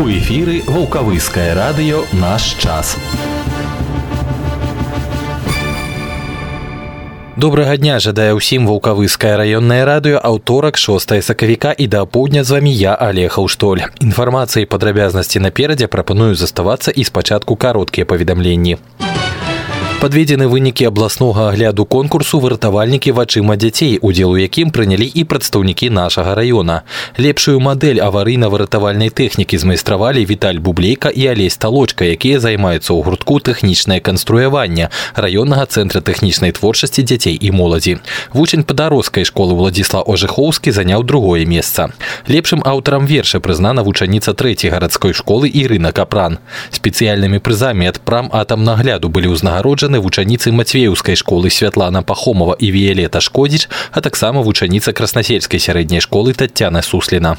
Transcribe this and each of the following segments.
У эфіры вулкавыскае радыё наш час. Добрага дня жадае ўсім вулкавыскае раённае радыё аўторак 6 сакавіка і да апоўдня з вамі я алехаў штоль. Інфармацыі падрабязнасці наперадзе прапаную заставацца і спачатку кароткія паведамленні. Падведзены вынікі абласнога агляду конкурсу выратавальнікі вачыма дзяцей, удзел у якім прынялі і прадстаўнікі нашага раёна. Лепшую мадэль аварыйна-выратавальнай тэхнікі змайстравалі Віталь Бублейка і Алесь Талочка, якія займаюцца ў гуртку тэхнічнае канструяванне раённага цэнтра тэхнічнай творчасці дзяцей і моладзі. Вучань падарожскай школы Владзіслав Ожыхоўскі заняў другое месца. Лепшым аўтарам верша прызнана вучаніца трэцяй гарадской школы Ірына Капран. Спецыяльнымі прызамі ад прам атамнагляду былі ўзнагароджаны запрошаны вучаніцы мацвеўскай школы святлана пахомова і віялета шкодзіч а таксама вучаніца краснасельскай сярэдняй школы татяна сусліна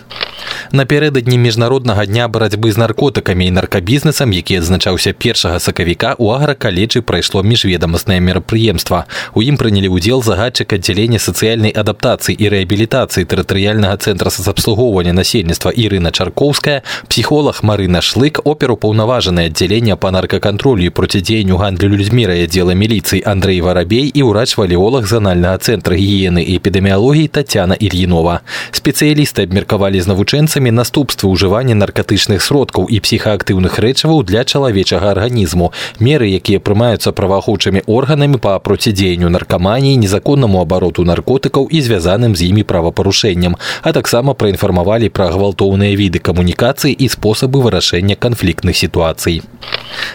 напярэдадні міжнароднага дня барацьбы з наркотыкамі і наркабізнесам які адзначаўся першага сакавіка у агракаледжы прайшло міжведамаснае мерапрыемства. У ім прынялі ўдзел загадчык аддзялення сацыяльнай адаптацыі і рэабілітацыі тэрытарыяльнага цэнтра сацабслугоўвання насельніцтва Ірына чаркоўская псіхолог Марына шлык оперу паўнаважанае аддзялення па наркакантролю і процідзеянню гандлю людзьмі отдела милиции Андрей Воробей и урач-валеолог Зонального центра гигиены и эпидемиологии Татьяна Ильинова. Специалисты обмерковали з навучэнцамі наступствы ўжывання наркатычных сродкаў і псіхаактыўных рэчываў для чалавечага арганізму, меры, якія прымаюцца праваахоўчымі органамі па процідзеянню наркаманіі, незаконнаму абароту наркотыкаў і звязаным з імі правапарушэнням, а таксама праінфармавалі пра гвалтоўныя віды камунікацыі і спосабы вырашэння канфліктных сітуацый.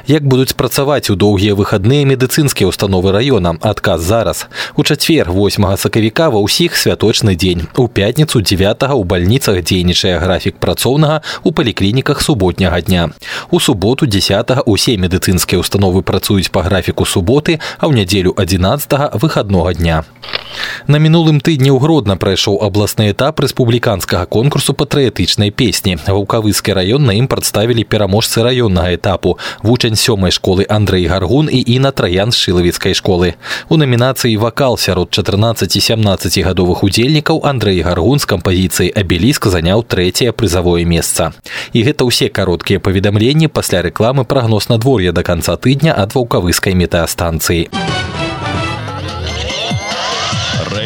Як будуць працаваць у доўгія выхадныя медыцынскія установы района адказ зараз у чацвер 8 сакавіка ва ўсіх святочны дзень у пятніцу 9 у бальніцах дзейнічае графік працоўнага у паліклініках суботняга дня у суботу 10 усе медыцынскія установы працуюць па графіку суботы а ў нядзелю 11 выходнога дня на мінулым тыдні ў гродна прайшоў абласны этап рэспубліканскага конкурсу патрыятычнай песні ваўкавыскі раён на ім прадставілі пераможцы раённага этапу вучань сёмай школы Андрей гаргун і Іна Траян З шылавіцкай школы. У намінацыі вакал сярод 14-17 гадовых удзельнікаў Андрэй Гаргун з кампазіцыяй абеліск заняў трэцяе прызавое месца. І гэта ўсе кароткія паведамленні пасля рэкламы прагноз надвор'я да канца тыдня ад ваўкавыскай метэастанцыі.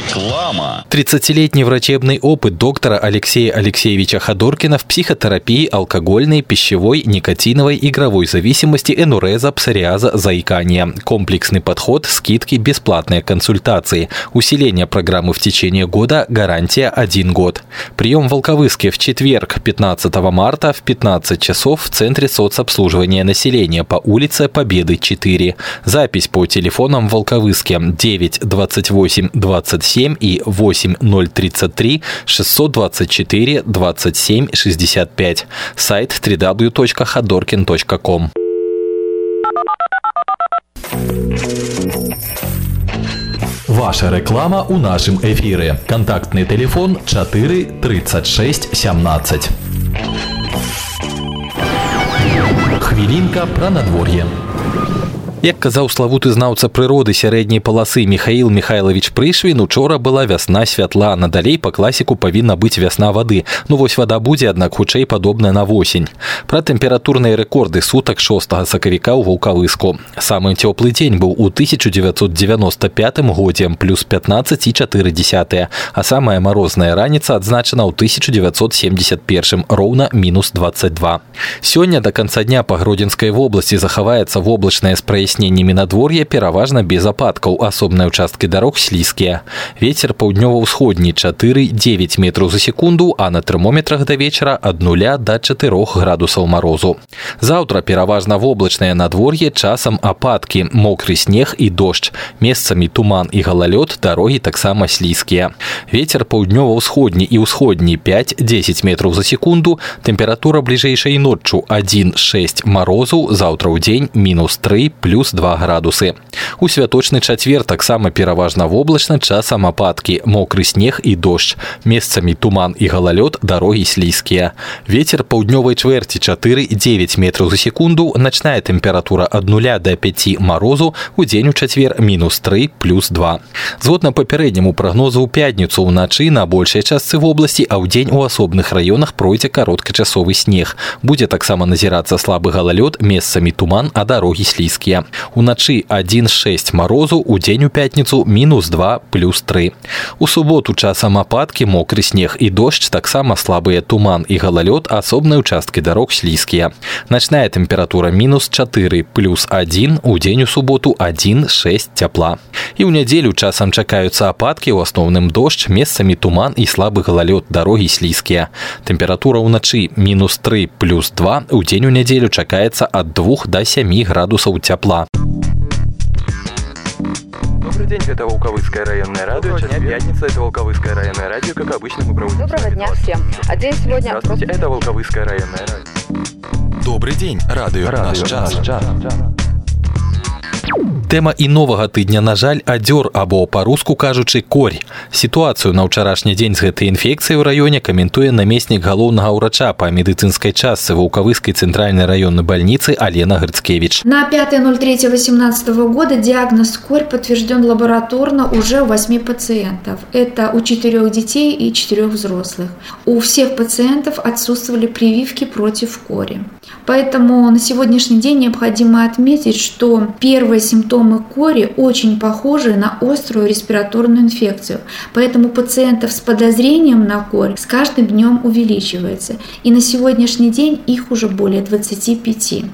Реклама. 30-летний врачебный опыт доктора Алексея Алексеевича Ходоркина в психотерапии алкогольной, пищевой, никотиновой, игровой зависимости, энуреза, псориаза, заикания. Комплексный подход, скидки, бесплатные консультации. Усиление программы в течение года, гарантия 1 год. Прием в Волковыске в четверг, 15 марта в 15 часов в Центре соцобслуживания населения по улице Победы 4. Запись по телефонам в Волковыске 9 28 27 7 и 8033 624 27 65. Сайт www.hadorkin.com. Ваша реклама у нашым эфіры. Кантактны телефон 4 36 17. Хвілінка пра надвор'е. Як казаў славуты знаўца прыроды сярэдняй паласы Михаил Михайлович Прышвін учора была вясна святла надалей па класіку павінна быць вясна вады ну вось вада будзе аднак хутчэй падобная на восень пра тэмпературныя рэкорды сутак 6 сакавіка ў вулкавыску самы цёплы дзень быў у 1995 годзе плюс 15 і 4 десятыя а самая марозная раніца адзначана ў 1971 роўна мінус 22 сёння до конца дня па гродзенскай вобласці захаваецца воблачнае спрае праясненнямі надвор'я пераважна без ападкаў асобныя участкі дарог слізкія ветер паўднёва-ўсходні 4-9 метров за секунду а на тэрмометрах да вечара ад нуля до 4 градусаў морозу заўтра пераважна воблачнае надвор'е часам ападкі мокры снег і дождж месцамі туман і галалёд дарогі таксама слізкія ветер паўднёва-ўсходні і ўсходні 5-10 метров за секунду тэмпература бліжэйшай ноччу 1-6 морозу заўтра ў дзень мінус 3 плюс плюс 2 градусы. У святочны чацвер таксама пераважна воблачна часам ападкі, мокры снег і дождж. Месцамі туман і галалёд, дарогі слізкія. Ветер паўднёвай чвэрці 4,9 метраў за секунду, начная тэмпература ад 0 до 5 марозу, у дзень у чацвер мінус 3 плюс 2. Згодна папярэдняму прагнозу ў пятніцу ўначы на большай частцы вобласці, а ў дзень у асобных раёнах пройдзе кароткачасовы снег. Будзе таксама назірацца слабы галалёд, месцамі туман, а дарогі слізкія. Уначы 1,6 марозу, у дзень у пятніцу мінус 2 плюс 3. У суботу часам ападкі, мокры снег і дождж, таксама слабыя туман і галалёд, асобныя участкі дарог слізкія. Начная тэмпература мінус 4 плюс 1, у дзень у суботу 1,6 цяпла. І ў нядзелю часам чакаюцца ападкі, у асноўным дождж, месцамі туман і слабы галалёд, дарогі слізкія. Тэмпература ўначы мінус 3 плюс 2, у дзень у нядзелю чакаецца ад 2 до 7 градусаў цяпла. Добрый день, это Волковыцкое районное радио. Сейчас пятница, это Волковыцкое районное радио. Как обычно, мы проводим... Доброго дня всем. А день сегодня... Здравствуйте, это Волковыцкое районное радио. Добрый день, радио, Радио наш час. «Наш час». Тэма і новага тыдня, на жаль, адзёр або па-руску кажучы корь. Сітуацыю на ўчарашні дзень з гэтай інфекцыяй у раёне каментуе намеснік галоўнага ўрача па медыцынскай частцы ваўкавыскай цэнтральнай раённай бальніцы Алена Грыцкевич. На 5.03.2018 года диагноз корь подтвержден лабораторно уже у 8 пациентов. Это у 4 детей и 4 взрослых. У всех пациентов отсутствовали прививки против кори. Поэтому на сегодняшний день необходимо отметить, что первые симптомы кори очень похожи на острую респираторную инфекцию. Поэтому пациентов с подозрением на корь с каждым днем увеличивается. И на сегодняшний день их уже более 25.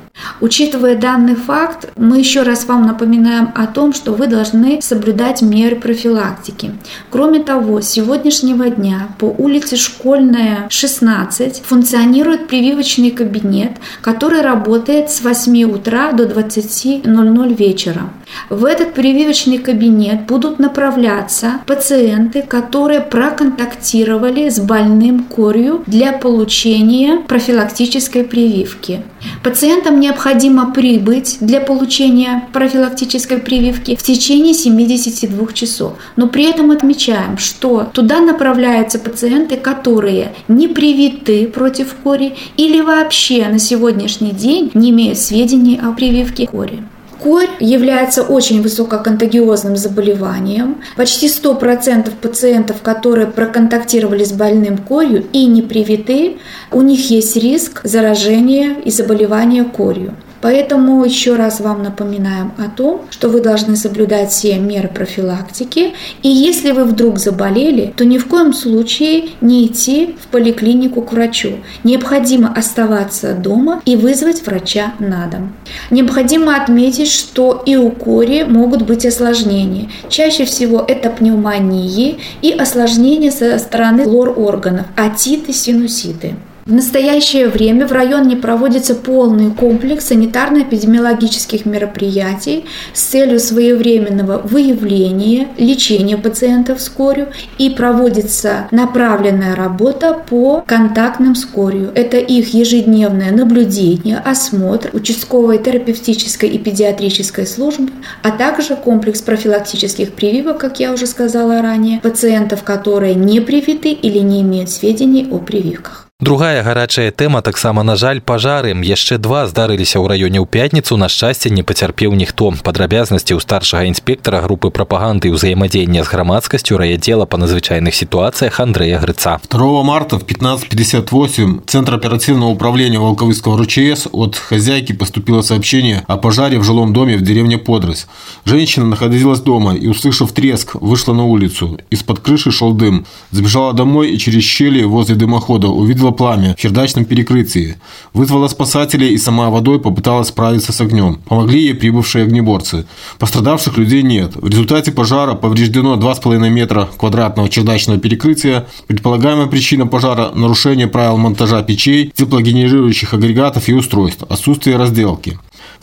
Учитывая данный факт, мы еще раз вам напоминаем о том, что вы должны соблюдать меры профилактики. Кроме того, с сегодняшнего дня по улице Школьная, 16 функционирует прививочный кабинет, который работает с 8 утра до 20.00 вечера. В этот прививочный кабинет будут направляться пациенты, которые проконтактировали с больным корью для получения профилактической прививки. Пациентам необходимо прибыть для получения профилактической прививки в течение 72 часов. Но при этом отмечаем, что туда направляются пациенты, которые не привиты против кори или вообще на сегодняшний день не имеют сведений о прививке кори. Корь является очень высококонтагиозным заболеванием. Почти 100% пациентов, которые проконтактировали с больным корью и не привиты, у них есть риск заражения и заболевания корью. Поэтому еще раз вам напоминаем о том, что вы должны соблюдать все меры профилактики. И если вы вдруг заболели, то ни в коем случае не идти в поликлинику к врачу. Необходимо оставаться дома и вызвать врача на дом. Необходимо отметить, что и у кори могут быть осложнения. Чаще всего это пневмонии и осложнения со стороны лор-органов, атиты, синуситы. В настоящее время в районе проводится полный комплекс санитарно-эпидемиологических мероприятий с целью своевременного выявления, лечения пациентов с корью и проводится направленная работа по контактным с корью. Это их ежедневное наблюдение, осмотр участковой терапевтической и педиатрической службы, а также комплекс профилактических прививок, как я уже сказала ранее, пациентов, которые не привиты или не имеют сведений о прививках. Другая гарачая тэма таксама на жаль пажары яшчэ два здарыліся ў раёне ў пятніцу на шчасце не пацярпеў ніхто падрабязнасці ў старшага інспектара групы прапаганды і ўзаемадзеяння з грамадскасцю райаддзела па надзвычайных ситуациях Андрея Грыца 2 марта в 15.58 Центр оперативного управления Волковыского РЧС от хозяйки поступило сообщение о пожаре в жилом доме в деревне Подрось. Женщина находилась дома и, услышав треск, вышла на улицу. Из-под крыши шел дым. Забежала домой и через щели возле дымохода увидела увидела пламя в чердачном перекрытии, вызвала спасателей и сама водой попыталась справиться с огнем. Помогли ей прибывшие огнеборцы. Пострадавших людей нет. В результате пожара повреждено 2,5 метра квадратного чердачного перекрытия. Предполагаемая причина пожара – нарушение правил монтажа печей, теплогенерирующих агрегатов и устройств, отсутствие разделки.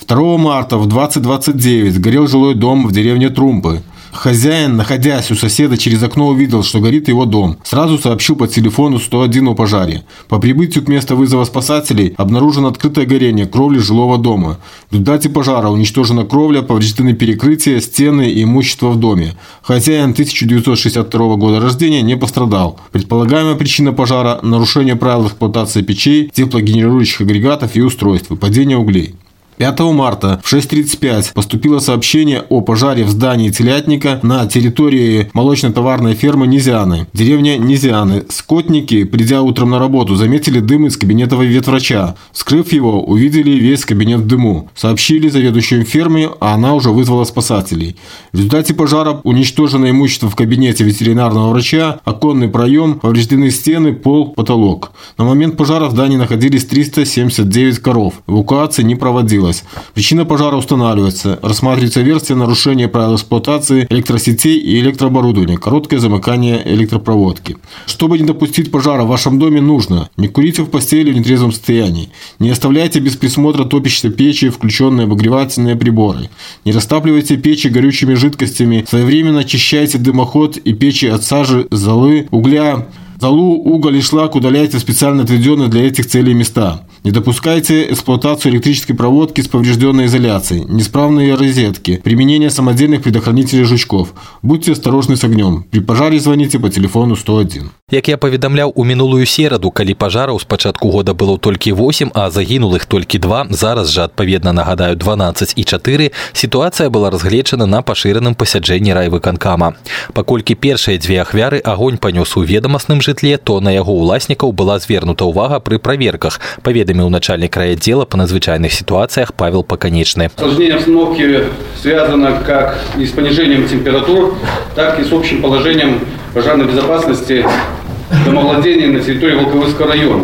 2 марта в 2029 сгорел жилой дом в деревне Трумпы. Хозяин, находясь у соседа через окно, увидел, что горит его дом. Сразу сообщил по телефону 101 о пожаре. По прибытию к месту вызова спасателей обнаружено открытое горение кровли жилого дома. В результате пожара уничтожена кровля, повреждены перекрытия, стены и имущество в доме. Хозяин 1962 года рождения не пострадал. Предполагаемая причина пожара – нарушение правил эксплуатации печей, теплогенерирующих агрегатов и устройств, выпадение углей. 5 марта в 6.35 поступило сообщение о пожаре в здании телятника на территории молочно-товарной фермы Низианы. Деревня Низианы. Скотники, придя утром на работу, заметили дым из кабинета ветврача. Скрыв его, увидели весь кабинет в дыму. Сообщили заведующему ферме, а она уже вызвала спасателей. В результате пожара уничтожено имущество в кабинете ветеринарного врача, оконный проем, повреждены стены, пол, потолок. На момент пожара в здании находились 379 коров. Эвакуация не проводилась случилось. Причина пожара устанавливается. Рассматривается версия нарушения правил эксплуатации электросетей и электрооборудования. Короткое замыкание электропроводки. Чтобы не допустить пожара в вашем доме, нужно не курите в постели в нетрезвом состоянии. Не оставляйте без присмотра топящиеся печи, включенные обогревательные приборы. Не растапливайте печи горючими жидкостями. Своевременно очищайте дымоход и печи от сажи, золы, угля, Золу, уголь и шлак удаляйте в специально отведенные для этих целей места. Не допускайте эксплуатацию электрической проводки с поврежденной изоляцией, неисправные розетки, применение самодельных предохранителей жучков. Будьте осторожны с огнем. При пожаре звоните по телефону 101. Як я паведамляў у мінулую сераду, калі пажараў з пачатку года было толькі 8, а загінулых толькі два, зараз жа адпаведна нагадаю 12 і 4, сітуацыя была разгледжана на пашыраным пасяджэнні райвыканкама. Паколькі першыя дзве ахвяры агонь панёс у ведамасным жытле, то на яго ўласнікаў была звернута ўвага пры праверках, паведаміў поведомил начальник райотдела по надзвычайных ситуациях Павел Поконечный. Осложнение обстановки связано как и с понижением температур, так и с общим положением пожарной безопасности домовладения на территории Волковыского района.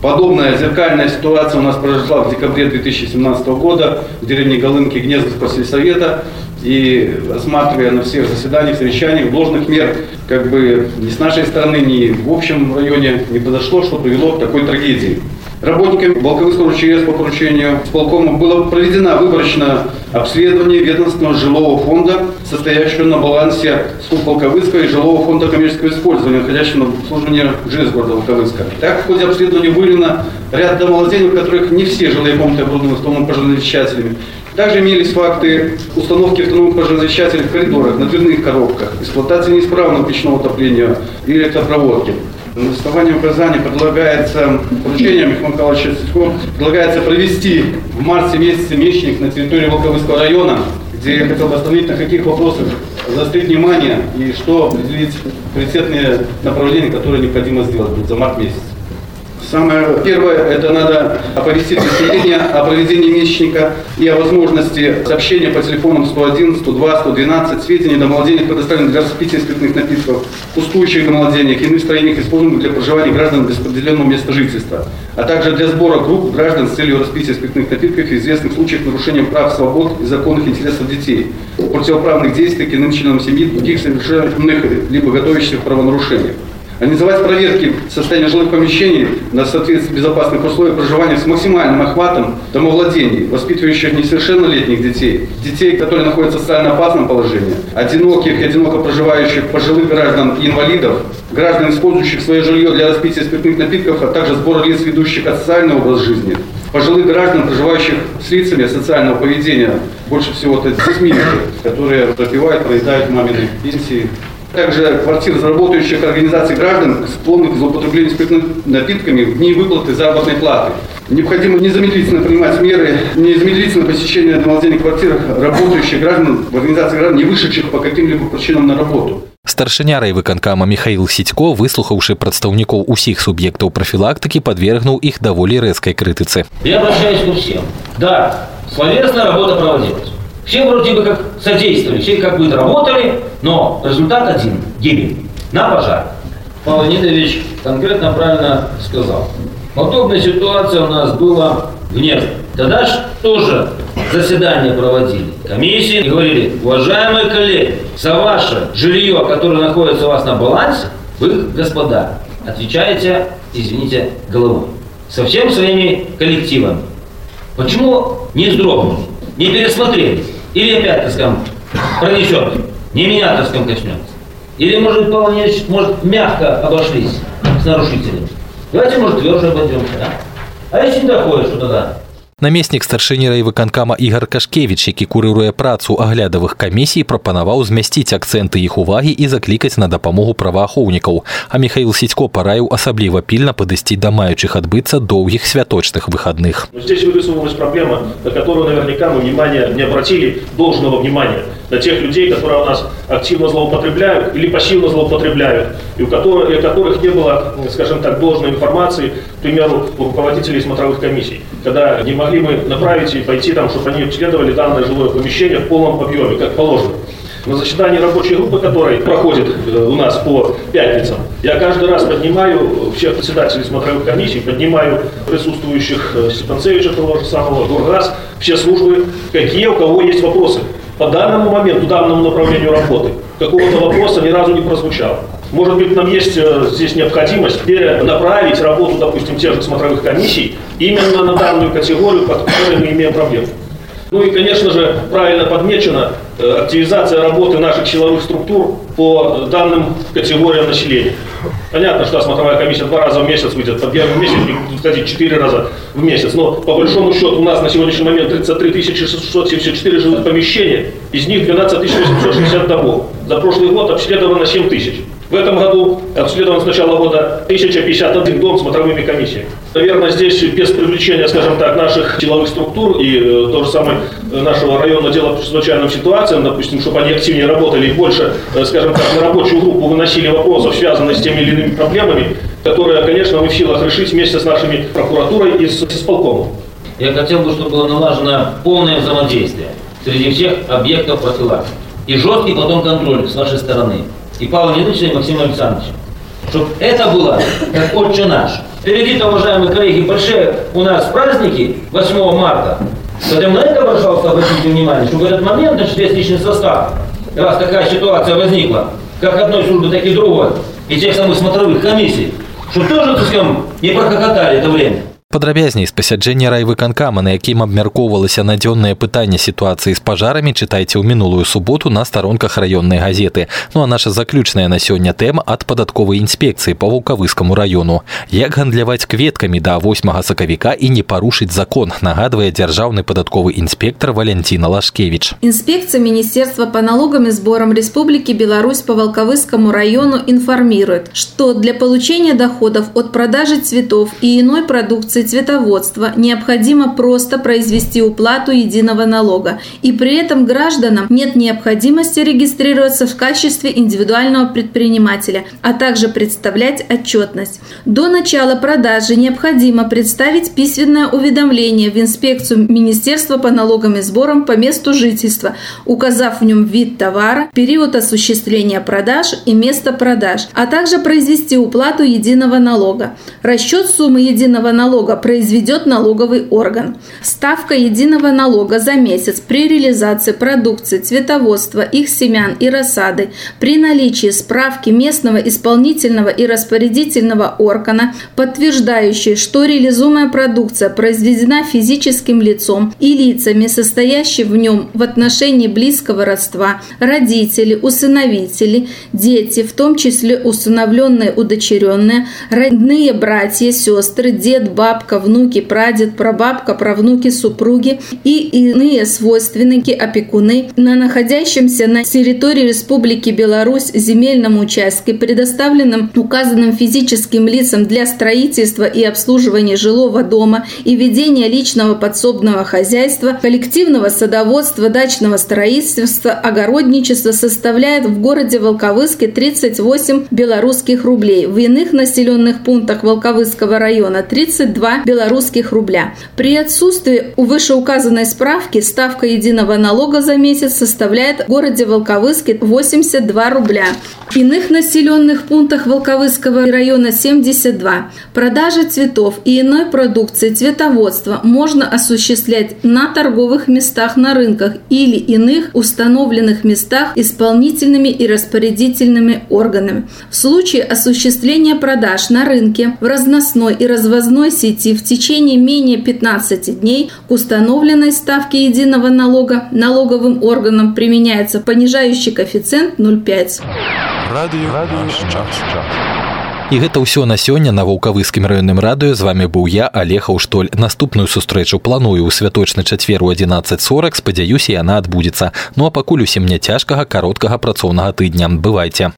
Подобная зеркальная ситуация у нас произошла в декабре 2017 года в деревне Голынки Гнездовского сельсовета. И рассматривая на всех заседаниях, совещаниях, ложных мер как бы ни с нашей стороны, ни в общем районе не подошло, что привело к такой трагедии. Работниками Волковыского ЧС по поручению сполкома было проведено выборочное обследование ведомственного жилого фонда, состоящего на балансе СУП Волковыска и жилого фонда коммерческого использования, находящего на обслуживании ЖЭС города Волковыска. Так, в ходе обследования выявлено ряд домовладений, в которых не все жилые комнаты оборудованы автономными пожароотвечателями. Также имелись факты установки автономных пожароотвечателей в коридорах, на дверных коробках, эксплуатации неисправного печного отопления и электропроводки. На основании указаний предлагается, поручением Михаила Михайловича Сидько, предлагается провести в марте месяце мечник на территории Волковыского района, где я хотел бы остановить, на каких вопросах заострить внимание и что определить приоритетные направления, которые необходимо сделать за март месяц. Самое первое, это надо оповестить население о проведении месячника и о возможности сообщения по телефонам 101, 102, 112, сведений до младенец, предоставленных для распития спиртных напитков, пустующих домовладениях, иных строениях, используемых для проживания граждан без определенного места жительства, а также для сбора групп граждан с целью распития спиртных напитков и известных случаев нарушения прав, свобод и законных интересов детей, противоправных действий к иным членам семьи, других совершенных либо готовящихся к правонарушениям. Организовать проверки состояния жилых помещений на соответствие безопасных условиях проживания с максимальным охватом домовладений, воспитывающих несовершеннолетних детей, детей, которые находятся в социально опасном положении, одиноких и одиноко проживающих пожилых граждан и инвалидов, граждан, использующих свое жилье для распития спиртных напитков, а также сбора лиц, ведущих социальный образ жизни, пожилых граждан, проживающих с лицами социального поведения, больше всего это с детьми, которые пропивают, проедают мамины пенсии, также квартир заработающих организаций граждан, склонных к злоупотреблению спиртными напитками в дни выплаты заработной платы. Необходимо незамедлительно принимать меры, незамедлительно посещение домовладельных квартир работающих граждан в организации граждан, не вышедших по каким-либо причинам на работу. Старшыня райвыканкама Михаил Сідько, выслухаўшы прадстаўнікоў усіх суб'ектаў профілактыкі, подвергнул их даволі рэзкай крытыцы. Я обращаюсь ко всем. Да, словесная работа проводилась. Все вроде бы как содействовали, все как бы работали, но результат один – гибель на пожар. Павел Леонидович конкретно правильно сказал. Подобная ситуация у нас была в Неве. Тогда же тоже заседание проводили. Комиссии и говорили, уважаемые коллеги, за ваше жилье, которое находится у вас на балансе, вы, господа, отвечаете, извините, головой. Со всеми своими коллективами. Почему не вздрогнули? Не пересмотрели. Или опять, так скажем, пронесет не Минятовском коснется. Или, может, Ильич, может, мягко обошлись с нарушителями. Давайте, может, тверже обойдемся, да? А если не доходит, что тогда? Намеснік старшыні райвыканкама Ігар Кашкевіч, які курыруе працу аглядавых камісій, прапанаваў змясціць акцэнты іх увагі і заклікаць на дапамогу праваахоўнікаў. А Михаил Сідько параіў асабліва пільна падысці да маючых адбыцца доўгіх святочных выходных. Но здесь вырисовывалась проблема, на которую наверняка мы внимание не обратили должного внимания на тех людей, которые у нас активно злоупотребляют или пассивно злоупотребляют, и у которых, и у которых не было, скажем так, должной информации, к примеру, у руководителей смотровых комиссий, когда не могли мы направить и пойти там, чтобы они обследовали данное жилое помещение в полном объеме, как положено. На заседании рабочей группы, которая проходит э, у нас по пятницам, я каждый раз поднимаю всех председателей смотровых комиссий, поднимаю присутствующих э, Степанцевича, того же самого, Дургаз, все службы, какие у кого есть вопросы. По данному моменту, данному направлению работы, какого-то вопроса ни разу не прозвучало. Может быть, нам есть э, здесь необходимость перенаправить работу, допустим, тех же смотровых комиссий именно на данную категорию, под которой мы имеем проблему. Ну и, конечно же, правильно подмечено э, активизация работы наших силовых структур по данным категориям населения. Понятно, что смотровая комиссия два раза в месяц выйдет, по первый месяц ходить четыре раза в месяц. Но по большому счету у нас на сегодняшний момент 33 674 жилых помещения, из них 12 860 домов. За прошлый год обследовано 7 тысяч. В этом году обследован с начала года 1051 дом смотровыми комиссиями. Наверное, здесь без привлечения, скажем так, наших силовых структур и э, то же самое э, нашего района дела по чрезвычайным ситуациям, допустим, чтобы они активнее работали и больше, э, скажем так, на рабочую группу выносили вопросов, связанных с теми или иными проблемами, которые, конечно, мы в силах решить вместе с нашими прокуратурой и с исполкомом. Я хотел бы, чтобы было налажено полное взаимодействие среди всех объектов профилактики. И жесткий потом контроль с вашей стороны и Павла Леонидовича, и Максима Александровича. Чтобы это было как отче наш. Впереди-то, уважаемые коллеги, большие у нас праздники 8 марта. Поэтому на это, пожалуйста, обратите внимание, чтобы в этот момент, значит, весь личный состав, раз такая ситуация возникла, как одной службы, так и другой, и тех самых смотровых комиссий, чтобы тоже, так сказать, не прохохотали это время. Падрабязней з пасяджэння райвыканкама, на якім абмяркоўвалася надзённае пытанне сітуацыі з пажарамі, чытайце ў мінулую суботу на старонках раённай газеты. Ну а наша заключная на сёння тэма ад падатковай інспекцыі па вулкавыскаму раёну. Як гандляваць кветкамі да 8 сакавіка і не парушыць закон, нагадвае дзяржаўны падатковы інспектор Валентина Лашкевич. Инспекция Министерства по налогам и сборам Республики Беларусь по Волковыскому району информирует, что для получения доходов от продажи цветов и иной продукции цветоводства необходимо просто произвести уплату единого налога, и при этом гражданам нет необходимости регистрироваться в качестве индивидуального предпринимателя, а также представлять отчетность. До начала продажи необходимо представить письменное уведомление в инспекцию Министерства по налогам и сборам по месту жительства, указав в нем вид товара, период осуществления продаж и место продаж, а также произвести уплату единого налога. Расчет суммы единого налога произведет налоговый орган. Ставка единого налога за месяц при реализации продукции цветоводства, их семян и рассады при наличии справки местного исполнительного и распорядительного органа, подтверждающей, что реализуемая продукция произведена физическим лицом и лицами, состоящими в нем в отношении близкого родства, родители, усыновители, дети, в том числе усыновленные, удочеренные, родные братья, сестры, дед, бабка, внуки, прадед, прабабка, правнуки, супруги и иные свойственники, опекуны на находящемся на территории Республики Беларусь земельном участке, предоставленном указанным физическим лицам для строительства и обслуживания жилого дома и ведения личного подсобного хозяйства, коллективного садоводства, дачного строительства, огородничества составляет в городе Волковыске 38 белорусских рублей, в иных населенных пунктах Волковыского района 32 белорусских рубля. При отсутствии у вышеуказанной справки ставка единого налога за месяц составляет в городе Волковыске 82 рубля. В иных населенных пунктах Волковыского района 72. Продажа цветов и иной продукции цветоводства можно осуществлять на торговых местах на рынках или иных установленных местах исполнительными и распорядительными органами. В случае осуществления продаж на рынке, в разносной и развозной сети сети в течение менее 15 дней к установленной ставке единого налога налоговым органам применяется понижающий коэффициент 0,5. Радыё Ваш час. І гэта ўсё на сёння на вулкавыскім раённым радыё з вами быў я алеха ўштоль наступную сустрэчу планую ў святочны чацвер у 1140 спадзяюся яна адбудзецца ну а пакуль усім мне цяжкага кароткага працоўнага тыдня бывайце